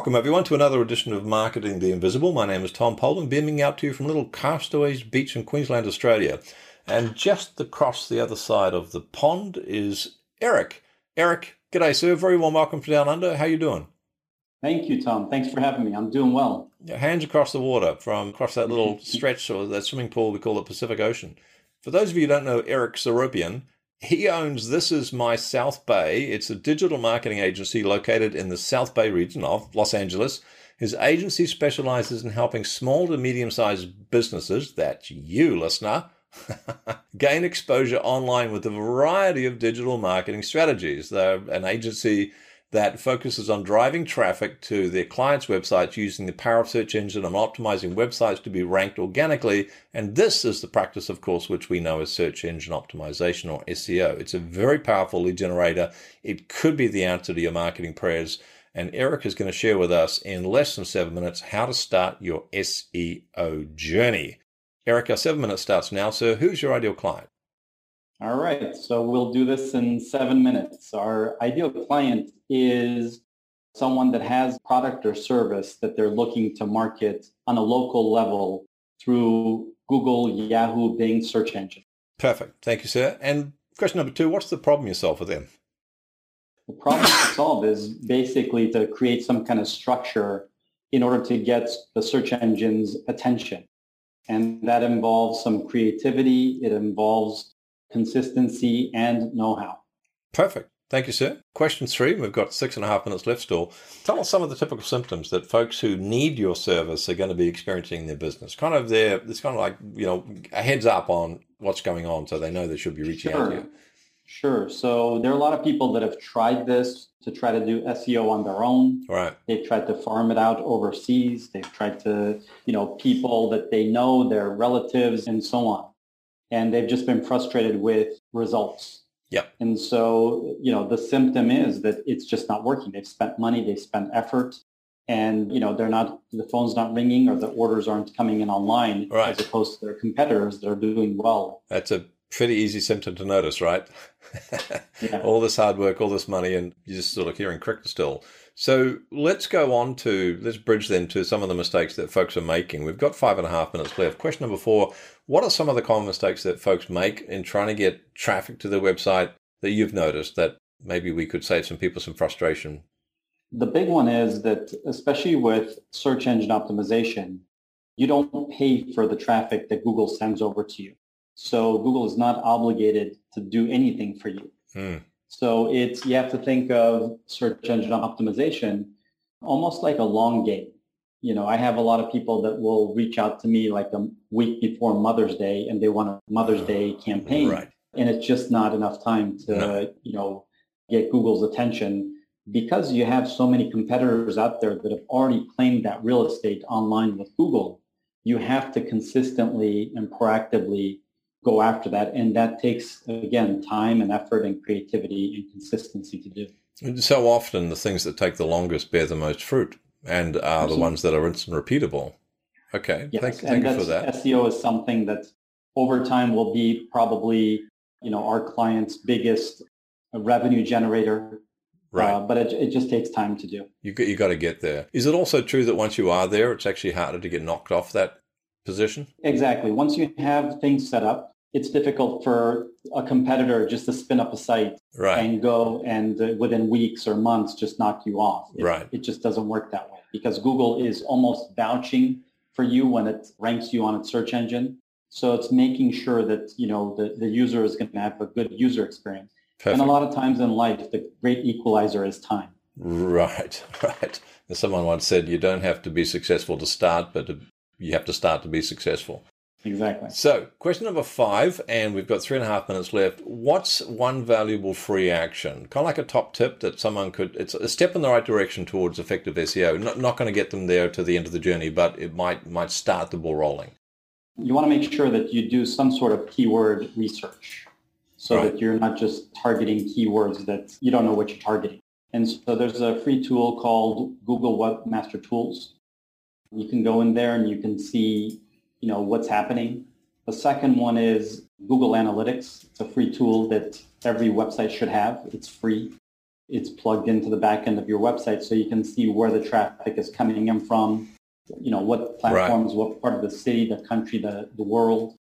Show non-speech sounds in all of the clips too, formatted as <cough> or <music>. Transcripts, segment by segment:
Welcome, everyone, to another edition of Marketing the Invisible. My name is Tom Poland, beaming out to you from little Castaways Beach in Queensland, Australia. And just across the other side of the pond is Eric. Eric, g'day, sir. Very warm welcome to Down Under. How you doing? Thank you, Tom. Thanks for having me. I'm doing well. Hands across the water from across that little <laughs> stretch or that swimming pool we call the Pacific Ocean. For those of you who don't know Eric Seropyan, he owns This Is My South Bay. It's a digital marketing agency located in the South Bay region of Los Angeles. His agency specializes in helping small to medium sized businesses, that's you, listener, <laughs> gain exposure online with a variety of digital marketing strategies. They're an agency that focuses on driving traffic to their clients' websites using the power of search engine and optimizing websites to be ranked organically. And this is the practice, of course, which we know as search engine optimization or SEO. It's a very powerful lead generator. It could be the answer to your marketing prayers. And Eric is going to share with us in less than seven minutes how to start your SEO journey. Eric, our seven minutes starts now. So who's your ideal client? All right, so we'll do this in seven minutes. Our ideal client is someone that has product or service that they're looking to market on a local level through Google, Yahoo, Bing search engine. Perfect. Thank you, sir. And question number two, what's the problem you solve for them? The problem to solve is basically to create some kind of structure in order to get the search engine's attention. And that involves some creativity. It involves consistency, and know-how. Perfect. Thank you, sir. Question three. We've got six and a half minutes left still. Tell us some of the typical symptoms that folks who need your service are going to be experiencing in their business. Kind of there, it's kind of like, you know, a heads up on what's going on so they know they should be reaching sure. out to you. Sure. So there are a lot of people that have tried this to try to do SEO on their own. Right. They've tried to farm it out overseas. They've tried to, you know, people that they know, their relatives and so on and they've just been frustrated with results. Yep. And so, you know, the symptom is that it's just not working. They've spent money, they've spent effort, and you know, they're not the phone's not ringing or the orders aren't coming in online right. as opposed to their competitors that are doing well. That's a pretty easy symptom to notice, right? <laughs> yeah. All this hard work, all this money, and you're just sort of hearing crickets still. So let's go on to, let's bridge then to some of the mistakes that folks are making. We've got five and a half minutes left. Question number four What are some of the common mistakes that folks make in trying to get traffic to their website that you've noticed that maybe we could save some people some frustration? The big one is that, especially with search engine optimization, you don't pay for the traffic that Google sends over to you. So Google is not obligated to do anything for you. Hmm. So it's you have to think of search engine optimization almost like a long game. You know, I have a lot of people that will reach out to me like a week before Mother's Day and they want a Mother's Day campaign. Right. And it's just not enough time to, no. you know, get Google's attention because you have so many competitors out there that have already claimed that real estate online with Google. You have to consistently and proactively go after that. And that takes, again, time and effort and creativity and consistency to do. So often the things that take the longest bear the most fruit and are Absolutely. the ones that are instant repeatable. Okay. Yes. Thank, thank you for that. SEO is something that over time will be probably, you know, our client's biggest revenue generator. Right. Uh, but it, it just takes time to do. You, you got to get there. Is it also true that once you are there, it's actually harder to get knocked off that position? Exactly. Once you have things set up, it's difficult for a competitor just to spin up a site right. and go and uh, within weeks or months just knock you off. It, right. It just doesn't work that way because Google is almost vouching for you when it ranks you on its search engine. So it's making sure that, you know, the, the user is going to have a good user experience. Perfect. And a lot of times in life, the great equalizer is time. Right, <laughs> right. As someone once said, you don't have to be successful to start, but you have to start to be successful. Exactly. So, question number five, and we've got three and a half minutes left. What's one valuable free action? Kind of like a top tip that someone could, it's a step in the right direction towards effective SEO. Not, not going to get them there to the end of the journey, but it might, might start the ball rolling. You want to make sure that you do some sort of keyword research so right. that you're not just targeting keywords that you don't know what you're targeting. And so there's a free tool called Google Webmaster Tools. You can go in there and you can see you know, what's happening. The second one is Google Analytics. It's a free tool that every website should have. It's free. It's plugged into the back end of your website so you can see where the traffic is coming in from, you know, what platforms, right. what part of the city, the country, the, the world,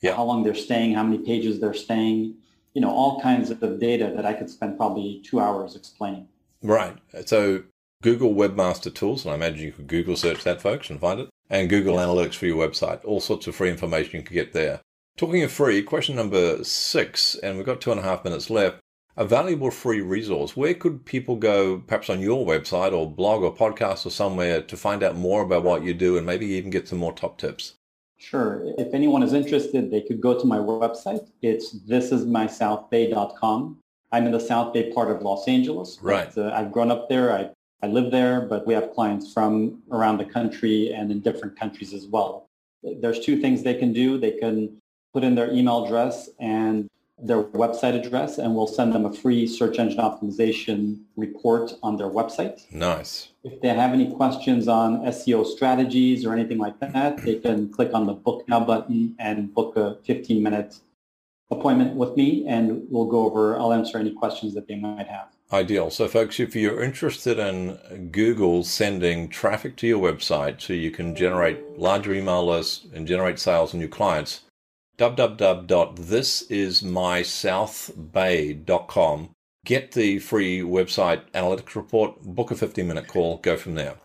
yeah. how long they're staying, how many pages they're staying, you know, all kinds of data that I could spend probably two hours explaining. Right. So Google Webmaster Tools, and I imagine you could Google search that, folks, and find it, and Google yes. Analytics for your website. All sorts of free information you can get there. Talking of free, question number six, and we've got two and a half minutes left. A valuable free resource. Where could people go, perhaps on your website or blog or podcast or somewhere, to find out more about what you do and maybe even get some more top tips? Sure. If anyone is interested, they could go to my website. It's thisismysouthbay.com. I'm in the South Bay part of Los Angeles. Right. But, uh, I've grown up there. I, I live there, but we have clients from around the country and in different countries as well. There's two things they can do. They can put in their email address and their website address, and we'll send them a free search engine optimization report on their website. Nice. If they have any questions on SEO strategies or anything like that, they can click on the book now button and book a 15 minute appointment with me, and we'll go over, I'll answer any questions that they might have. Ideal. So, folks, if you're interested in Google sending traffic to your website so you can generate larger email lists and generate sales and new clients, www.thisismysouthbay.com. Get the free website analytics report, book a 15 minute call, go from there.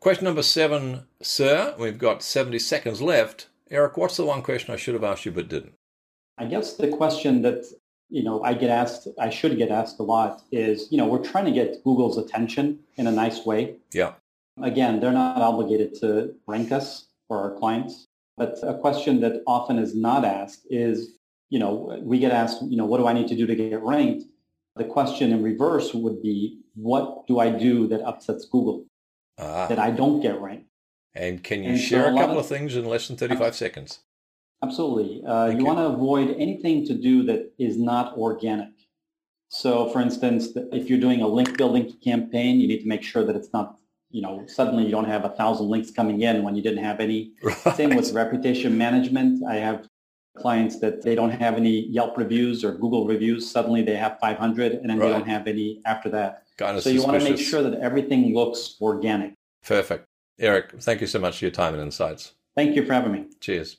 Question number seven, sir. We've got 70 seconds left. Eric, what's the one question I should have asked you but didn't? I guess the question that you know I get asked, I should get asked a lot is, you know, we're trying to get Google's attention in a nice way. Yeah. Again, they're not obligated to rank us for our clients. But a question that often is not asked is, you know, we get asked, you know, what do I need to do to get ranked? The question in reverse would be, what do I do that upsets Google uh, that I don't get ranked? And can you and share so a, a couple of, of, things in less than 35 seconds? Absolutely. Uh, you, you want to avoid anything to do that is not organic. So, for instance, if you're doing a link building campaign, you need to make sure that it's not you know, suddenly you don't have a thousand links coming in when you didn't have any. <laughs> Right. Same with reputation management. I have clients that they don't have any Yelp reviews or Google reviews. Suddenly they have 500 and then right. they don't have any after that. Kind of so suspicious. you want to make sure that everything looks organic. Perfect. Eric, thank you so much for your time and insights. Thank you for having me. Cheers.